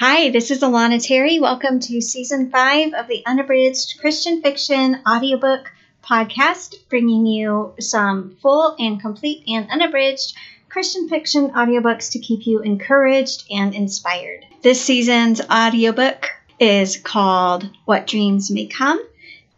Hi, this is Alana Terry. Welcome to season five of the Unabridged Christian Fiction audiobook podcast, bringing you some full and complete and unabridged Christian fiction audiobooks to keep you encouraged and inspired. This season's audiobook is called What Dreams May Come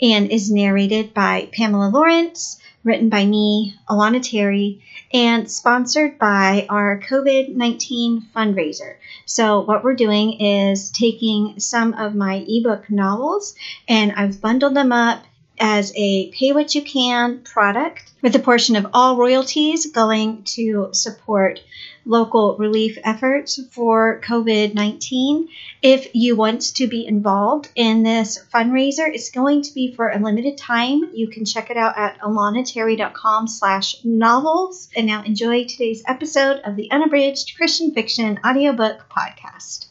and is narrated by Pamela Lorence, written by me, Alana Terry, and sponsored by our COVID 19 fundraiser. So, what we're doing is taking some of my ebook novels and I've bundled them up as a pay what you can product with a portion of all royalties going to support local relief efforts for COVID 19. If you want to be involved in this fundraiser, it's going to be for a limited time. You can check it out at alanaterry.com slash novels. And now enjoy today's episode of the Unabridged Christian Fiction audiobook podcast.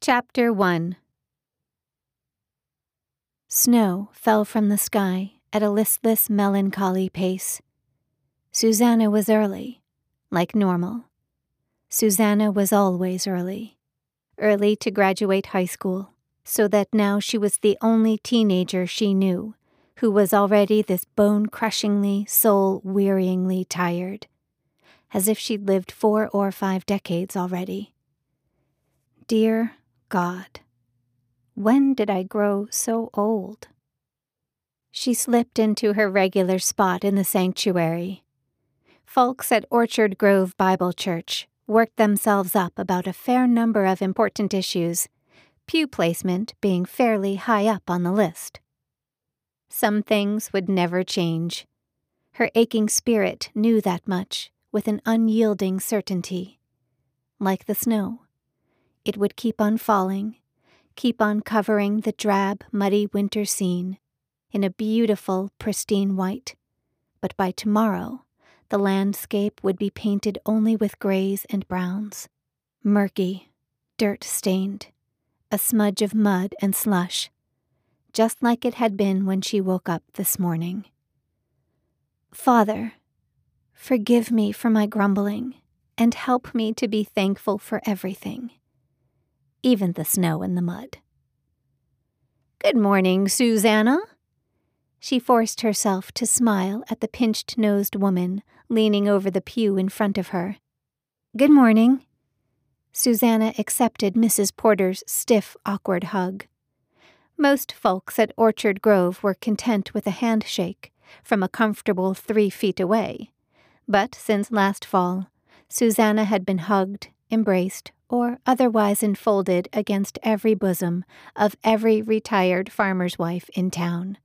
Chapter 1 Snow fell from the sky at a listless, melancholy pace. Susanna was early, like normal. Susanna was always early. Early to graduate high school, so that now she was the only teenager she knew who was already this bone crushingly, soul wearyingly tired, as if she'd lived four or five decades already. Dear God, when did I grow so old? She slipped into her regular spot in the sanctuary. Folks at Orchard Grove Bible Church worked themselves up about a fair number of important issues, pew placement being fairly high up on the list. Some things would never change. Her aching spirit knew that much with an unyielding certainty. Like the snow, it would keep on falling keep on covering the drab, muddy winter scene in a beautiful, pristine white. But by tomorrow, the landscape would be painted only with grays and browns, murky, dirt stained, a smudge of mud and slush, just like it had been when she woke up this morning. Father, forgive me for my grumbling, and help me to be thankful for everything even the snow and the mud. Good morning, Susanna. She forced herself to smile at the pinched nosed woman leaning over the pew in front of her. Good morning. Susanna accepted Mrs. Porter's stiff, awkward hug. Most folks at Orchard Grove were content with a handshake from a comfortable three feet away, but since last fall, Susanna had been hugged, embraced, or otherwise enfolded against every bosom of every retired farmer's wife in town.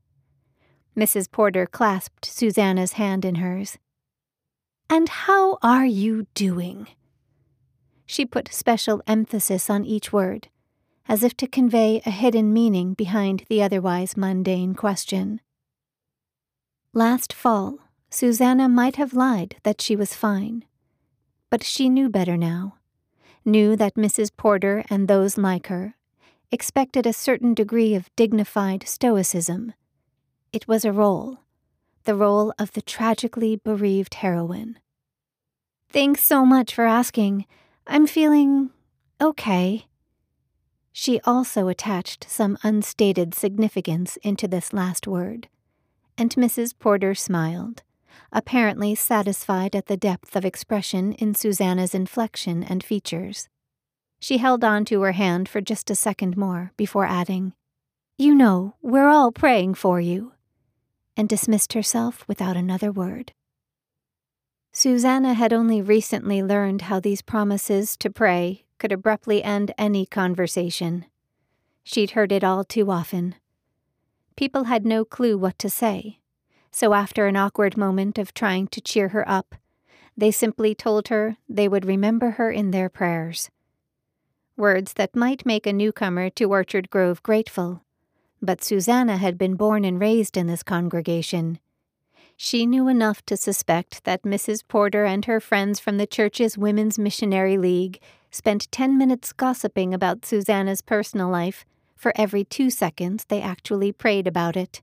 Mrs. Porter clasped Susanna's hand in hers. And how are you doing? She put special emphasis on each word, as if to convey a hidden meaning behind the otherwise mundane question. Last fall, Susanna might have lied that she was fine, but she knew better now knew that Mrs. Porter and those like her expected a certain degree of dignified stoicism. It was a role, the role of the tragically bereaved heroine. Thanks so much for asking. I'm feeling okay. She also attached some unstated significance into this last word, and Mrs. Porter smiled apparently satisfied at the depth of expression in Susanna's inflection and features. She held on to her hand for just a second more before adding, You know, we're all praying for you, and dismissed herself without another word. Susanna had only recently learned how these promises to pray could abruptly end any conversation. She'd heard it all too often. People had no clue what to say, so after an awkward moment of trying to cheer her up, they simply told her they would remember her in their prayers. Words that might make a newcomer to Orchard Grove grateful, but Susanna had been born and raised in this congregation. She knew enough to suspect that Mrs. Porter and her friends from the church's Women's Missionary League spent ten minutes gossiping about Susanna's personal life for every two seconds they actually prayed about it.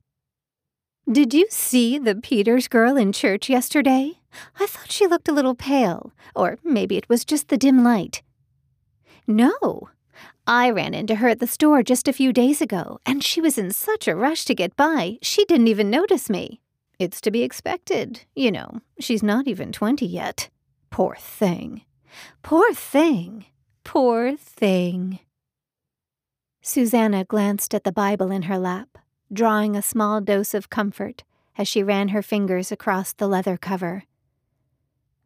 Did you see the Peters girl in church yesterday? I thought she looked a little pale, or maybe it was just the dim light. No, I ran into her at the store just a few days ago, and she was in such a rush to get by, she didn't even notice me. It's to be expected, you know. She's not even twenty yet. Poor thing. Poor thing. Poor thing. Susanna glanced at the Bible in her lap, drawing a small dose of comfort as she ran her fingers across the leather cover.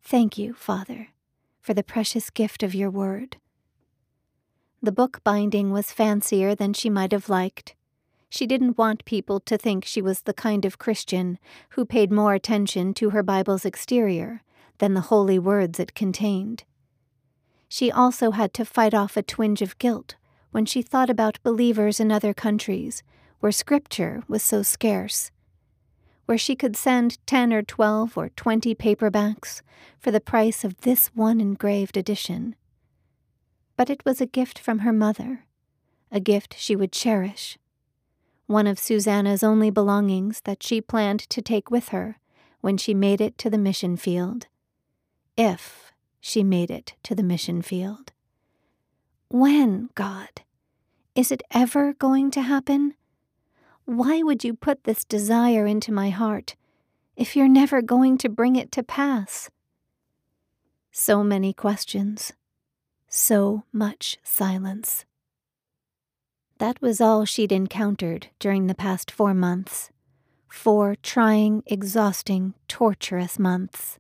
Thank you, Father, for the precious gift of your word. The book binding was fancier than she might have liked. She didn't want people to think she was the kind of Christian who paid more attention to her Bible's exterior than the holy words it contained. She also had to fight off a twinge of guilt when she thought about believers in other countries where scripture was so scarce, where she could send ten or twelve or twenty paperbacks for the price of this one engraved edition. But it was a gift from her mother, a gift she would cherish, one of Susanna's only belongings that she planned to take with her when she made it to the mission field if she made it to the mission field. When, God? Is it ever going to happen? Why would you put this desire into my heart if you're never going to bring it to pass? So many questions, so much silence. That was all she'd encountered during the past four months. Four trying, exhausting, torturous months.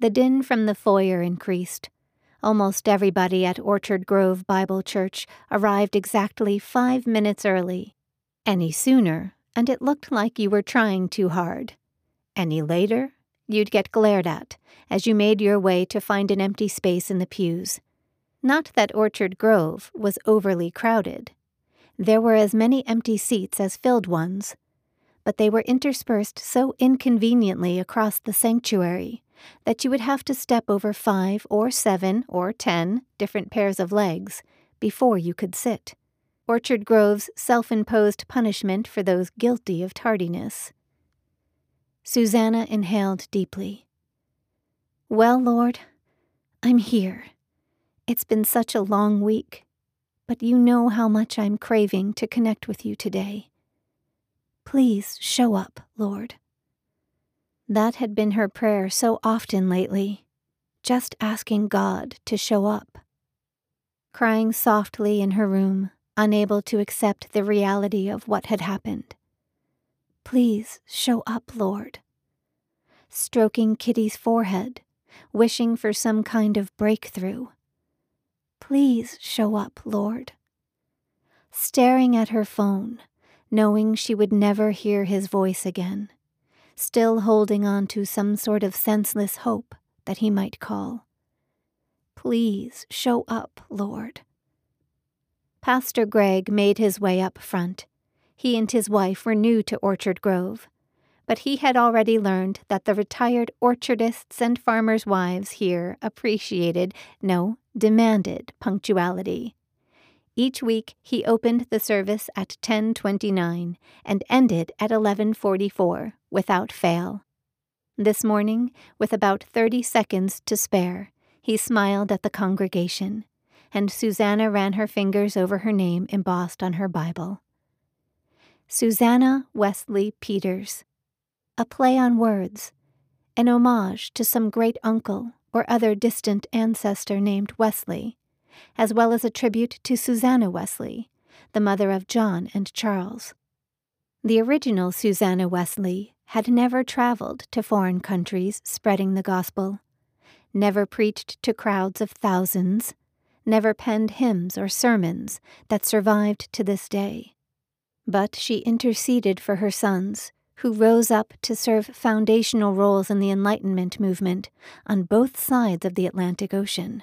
The din from the foyer increased. Almost everybody at Orchard Grove Bible Church arrived exactly five minutes early. Any sooner, and it looked like you were trying too hard. Any later, you'd get glared at as you made your way to find an empty space in the pews. Not that Orchard Grove was overly crowded. There were as many empty seats as filled ones, but they were interspersed so inconveniently across the sanctuary that you would have to step over five or seven or ten different pairs of legs before you could sit. Orchard Grove's self imposed punishment for those guilty of tardiness. Susanna inhaled deeply. Well, Lord, I'm here. It's been such a long week, but you know how much I'm craving to connect with you today. Please show up, Lord. That had been her prayer so often lately, just asking God to show up. Crying softly in her room, unable to accept the reality of what had happened. Please show up, Lord. Stroking Kitty's forehead, wishing for some kind of breakthrough. Please show up, Lord. Staring at her phone, knowing she would never hear his voice again still holding on to some sort of senseless hope that he might call. Please show up, Lord. Pastor Greg made his way up front. He and his wife were new to Orchard Grove, but he had already learned that the retired orchardists and farmers' wives here appreciated, no, demanded punctuality. Each week he opened the service at 10:29 and ended at 11:44 without fail. This morning, with about 30 seconds to spare, he smiled at the congregation, and Susanna ran her fingers over her name embossed on her Bible. Susanna Wesley Peters. A play on words, an homage to some great uncle or other distant ancestor named Wesley as well as a tribute to Susanna Wesley, the mother of John and Charles. The original Susanna Wesley had never traveled to foreign countries spreading the gospel, never preached to crowds of thousands, never penned hymns or sermons that survived to this day. But she interceded for her sons, who rose up to serve foundational roles in the Enlightenment movement on both sides of the Atlantic Ocean.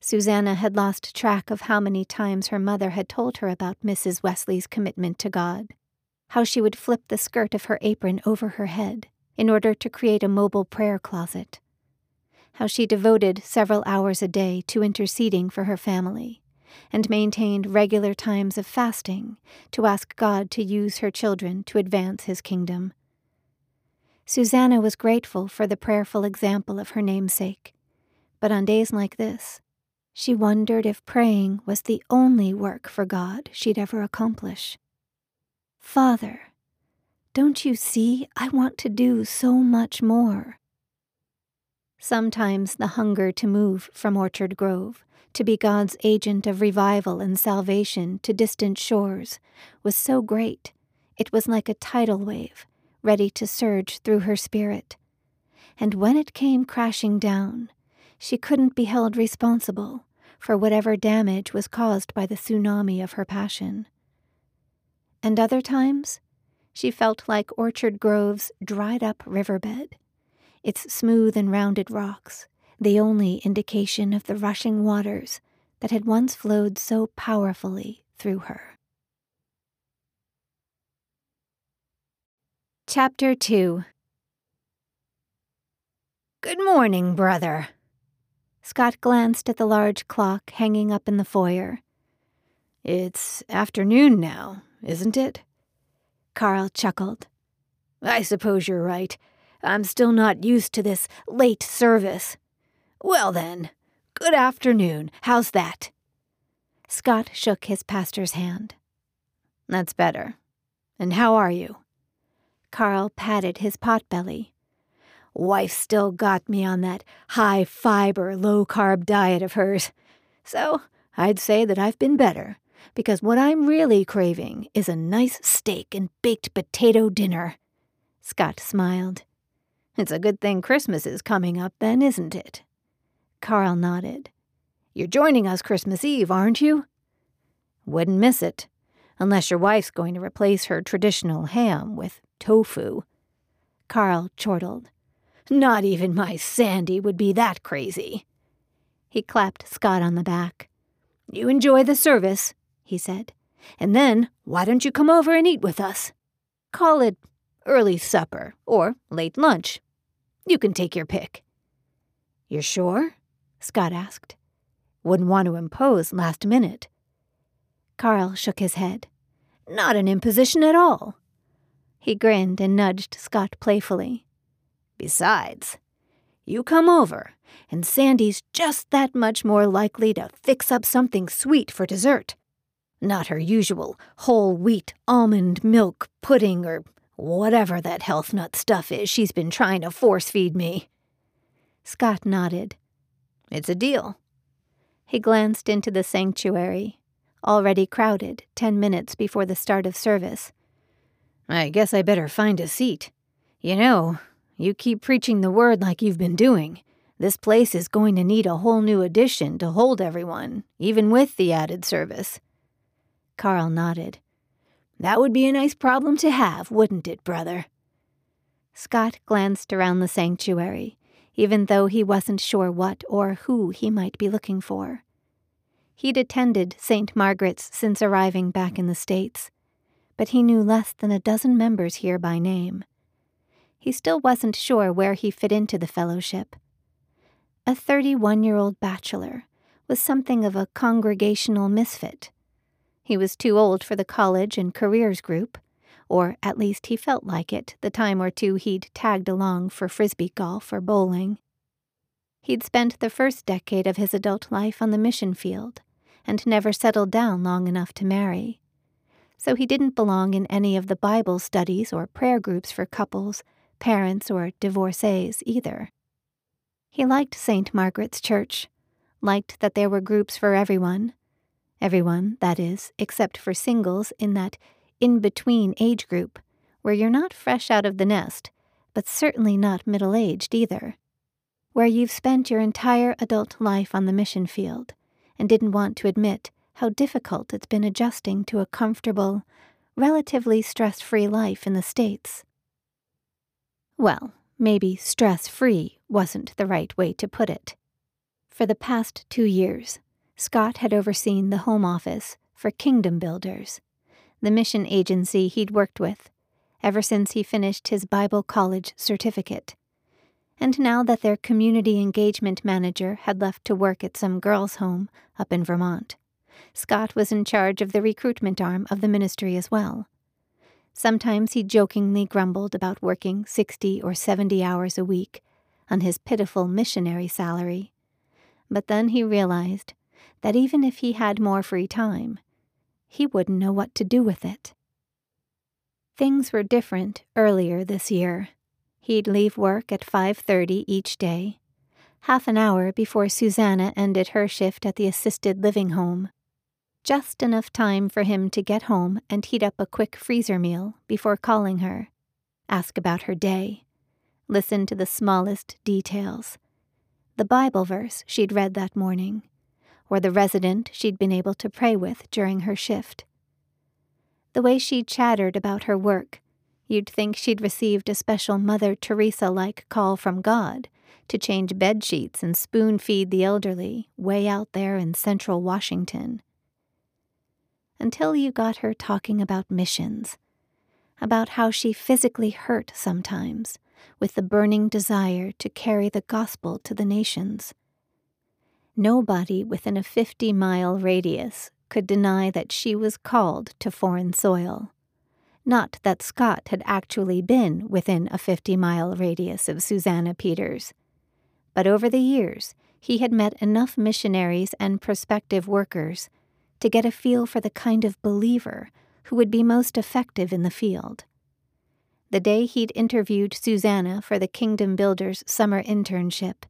Susanna had lost track of how many times her mother had told her about Mrs. Wesley's commitment to God, how she would flip the skirt of her apron over her head in order to create a mobile prayer closet, how she devoted several hours a day to interceding for her family and maintained regular times of fasting to ask God to use her children to advance his kingdom. Susanna was grateful for the prayerful example of her namesake, but on days like this, She wondered if praying was the only work for God she'd ever accomplish. Father, don't you see I want to do so much more? Sometimes the hunger to move from Orchard Grove, to be God's agent of revival and salvation to distant shores, was so great it was like a tidal wave, ready to surge through her spirit. And when it came crashing down, she couldn't be held responsible for whatever damage was caused by the tsunami of her passion. And other times, she felt like Orchard Grove's dried up riverbed, its smooth and rounded rocks, the only indication of the rushing waters that had once flowed so powerfully through her. Chapter 2 Good morning, brother. Scott glanced at the large clock hanging up in the foyer. It's afternoon now, isn't it? Carl chuckled. I suppose you're right. I'm still not used to this late service. Well, then, good afternoon. How's that? Scott shook his pastor's hand. That's better. And how are you? Carl patted his potbelly. Wife still got me on that high fiber, low carb diet of hers. So I'd say that I've been better, because what I'm really craving is a nice steak and baked potato dinner. Scott smiled. It's a good thing Christmas is coming up, then, isn't it? Carl nodded. You're joining us Christmas Eve, aren't you? Wouldn't miss it, unless your wife's going to replace her traditional ham with tofu. Carl chortled. Not even my Sandy would be that crazy. He clapped Scott on the back. You enjoy the service, he said, and then why don't you come over and eat with us? Call it early supper or late lunch. You can take your pick. You're sure? Scott asked. Wouldn't want to impose last minute. Carl shook his head. Not an imposition at all. He grinned and nudged Scott playfully. Besides, you come over, and Sandy's just that much more likely to fix up something sweet for dessert. Not her usual whole wheat almond milk pudding or whatever that health nut stuff is she's been trying to force feed me. Scott nodded. It's a deal. He glanced into the sanctuary, already crowded ten minutes before the start of service. I guess I better find a seat. You know, you keep preaching the word like you've been doing. This place is going to need a whole new addition to hold everyone, even with the added service. Carl nodded. That would be a nice problem to have, wouldn't it, brother? Scott glanced around the sanctuary, even though he wasn't sure what or who he might be looking for. He'd attended St. Margaret's since arriving back in the States, but he knew less than a dozen members here by name he still wasn't sure where he fit into the fellowship. A 31 year old bachelor was something of a congregational misfit. He was too old for the college and careers group, or at least he felt like it the time or two he'd tagged along for frisbee golf or bowling. He'd spent the first decade of his adult life on the mission field and never settled down long enough to marry. So he didn't belong in any of the Bible studies or prayer groups for couples parents, or divorcees either. He liked St. Margaret's Church, liked that there were groups for everyone. Everyone, that is, except for singles in that in between age group, where you're not fresh out of the nest, but certainly not middle aged either. Where you've spent your entire adult life on the mission field and didn't want to admit how difficult it's been adjusting to a comfortable, relatively stress free life in the States. Well, maybe stress free wasn't the right way to put it. For the past two years, Scott had overseen the Home Office for Kingdom Builders, the mission agency he'd worked with ever since he finished his Bible College certificate. And now that their community engagement manager had left to work at some girls' home up in Vermont, Scott was in charge of the recruitment arm of the ministry as well. Sometimes he jokingly grumbled about working 60 or 70 hours a week on his pitiful missionary salary. But then he realized that even if he had more free time, he wouldn't know what to do with it. Things were different earlier this year. He'd leave work at 5:30 each day, half an hour before Susanna ended her shift at the assisted living home. Just enough time for him to get home and heat up a quick freezer meal before calling her, ask about her day, listen to the smallest details. The Bible verse she'd read that morning, or the resident she'd been able to pray with during her shift the way she chattered about her work, you'd think she'd received a special Mother Teresa like call from God to change bed sheets and spoon feed the elderly way out there in central Washington. Until you got her talking about missions, about how she physically hurt sometimes with the burning desire to carry the gospel to the nations. Nobody within a 50 mile radius could deny that she was called to foreign soil. Not that Scott had actually been within a 50 mile radius of Susanna Peters. But over the years, he had met enough missionaries and prospective workers to get a feel for the kind of believer who would be most effective in the field. The day he'd interviewed Susanna for the Kingdom Builders summer internship,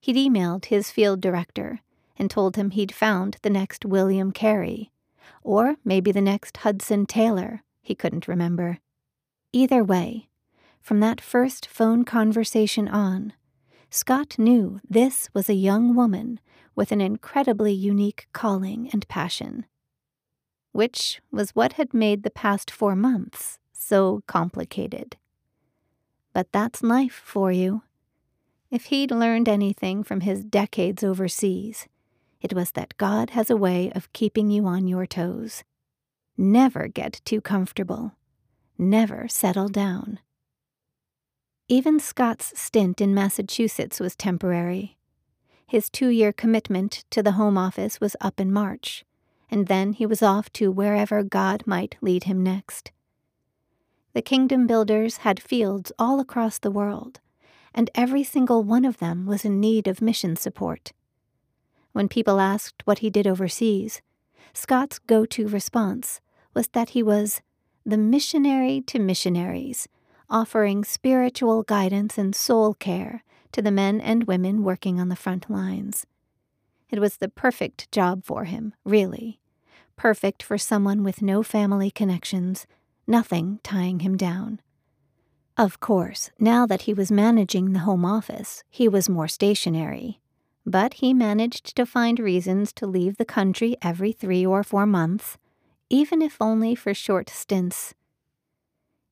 he'd emailed his field director and told him he'd found the next William Carey, or maybe the next Hudson Taylor, he couldn't remember. Either way, from that first phone conversation on, Scott knew this was a young woman with an incredibly unique calling and passion. Which was what had made the past four months so complicated. But that's life for you. If he'd learned anything from his decades overseas, it was that God has a way of keeping you on your toes. Never get too comfortable. Never settle down. Even Scott's stint in Massachusetts was temporary. His two year commitment to the Home Office was up in March, and then he was off to wherever God might lead him next. The Kingdom Builders had fields all across the world, and every single one of them was in need of mission support when people asked what he did overseas, Scott's go to response was that he was the missionary to missionaries, offering spiritual guidance and soul care to the men and women working on the front lines. It was the perfect job for him, really. Perfect for someone with no family connections, nothing tying him down. Of course, now that he was managing the home office, he was more stationary but he managed to find reasons to leave the country every three or four months, even if only for short stints.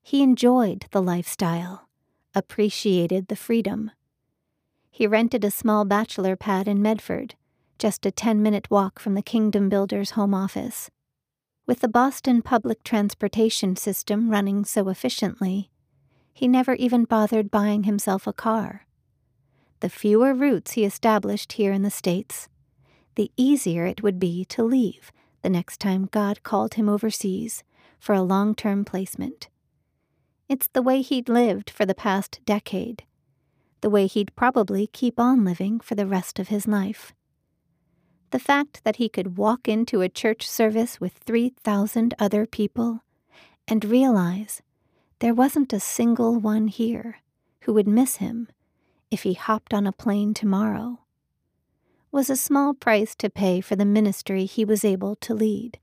He enjoyed the lifestyle, appreciated the freedom. He rented a small bachelor pad in Medford, just a 10 minute walk from the Kingdom Builders' home office. With the Boston public transportation system running so efficiently, he never even bothered buying himself a car the fewer routes he established here in the States, the easier it would be to leave the next time God called him overseas for a long term placement. It's the way he'd lived for the past decade, the way he'd probably keep on living for the rest of his life. The fact that he could walk into a church service with 3,000 other people and realize there wasn't a single one here who would miss him if he hopped on a plane tomorrow, was a small price to pay for the ministry he was able to lead,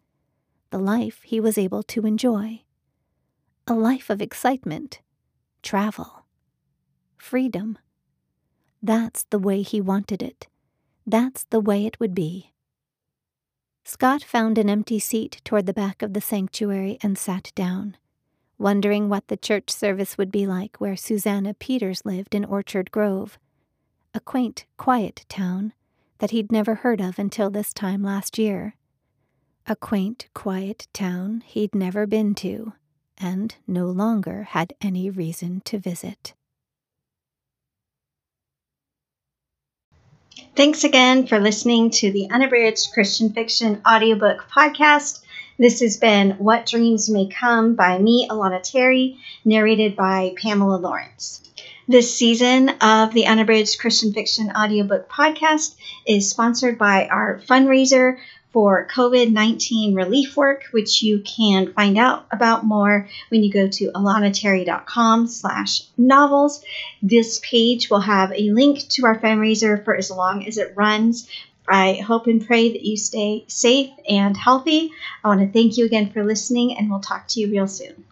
the life he was able to enjoy. A life of excitement, travel, freedom. That's the way he wanted it. That's the way it would be. Scott found an empty seat toward the back of the sanctuary and sat down wondering what the church service would be like where Susanna Peters lived in Orchard Grove, a quaint, quiet town that he'd never heard of until this time last year. A quaint, quiet town he'd never been to, and no longer had any reason to visit. Thanks again for listening to the Unabridged Christian Fiction audiobook podcast. This has been What Dreams May Come by me, Alana Terry, narrated by Pamela Lorence. This season of the Unabridged Christian Fiction Audiobook Podcast is sponsored by our fundraiser for COVID 19 relief work, which you can find out about more when you go to alanaterry.com slash novels. This page will have a link to our fundraiser for as long as it runs. I hope and pray that you stay safe and healthy. I want to thank you again for listening, and we'll talk to you real soon.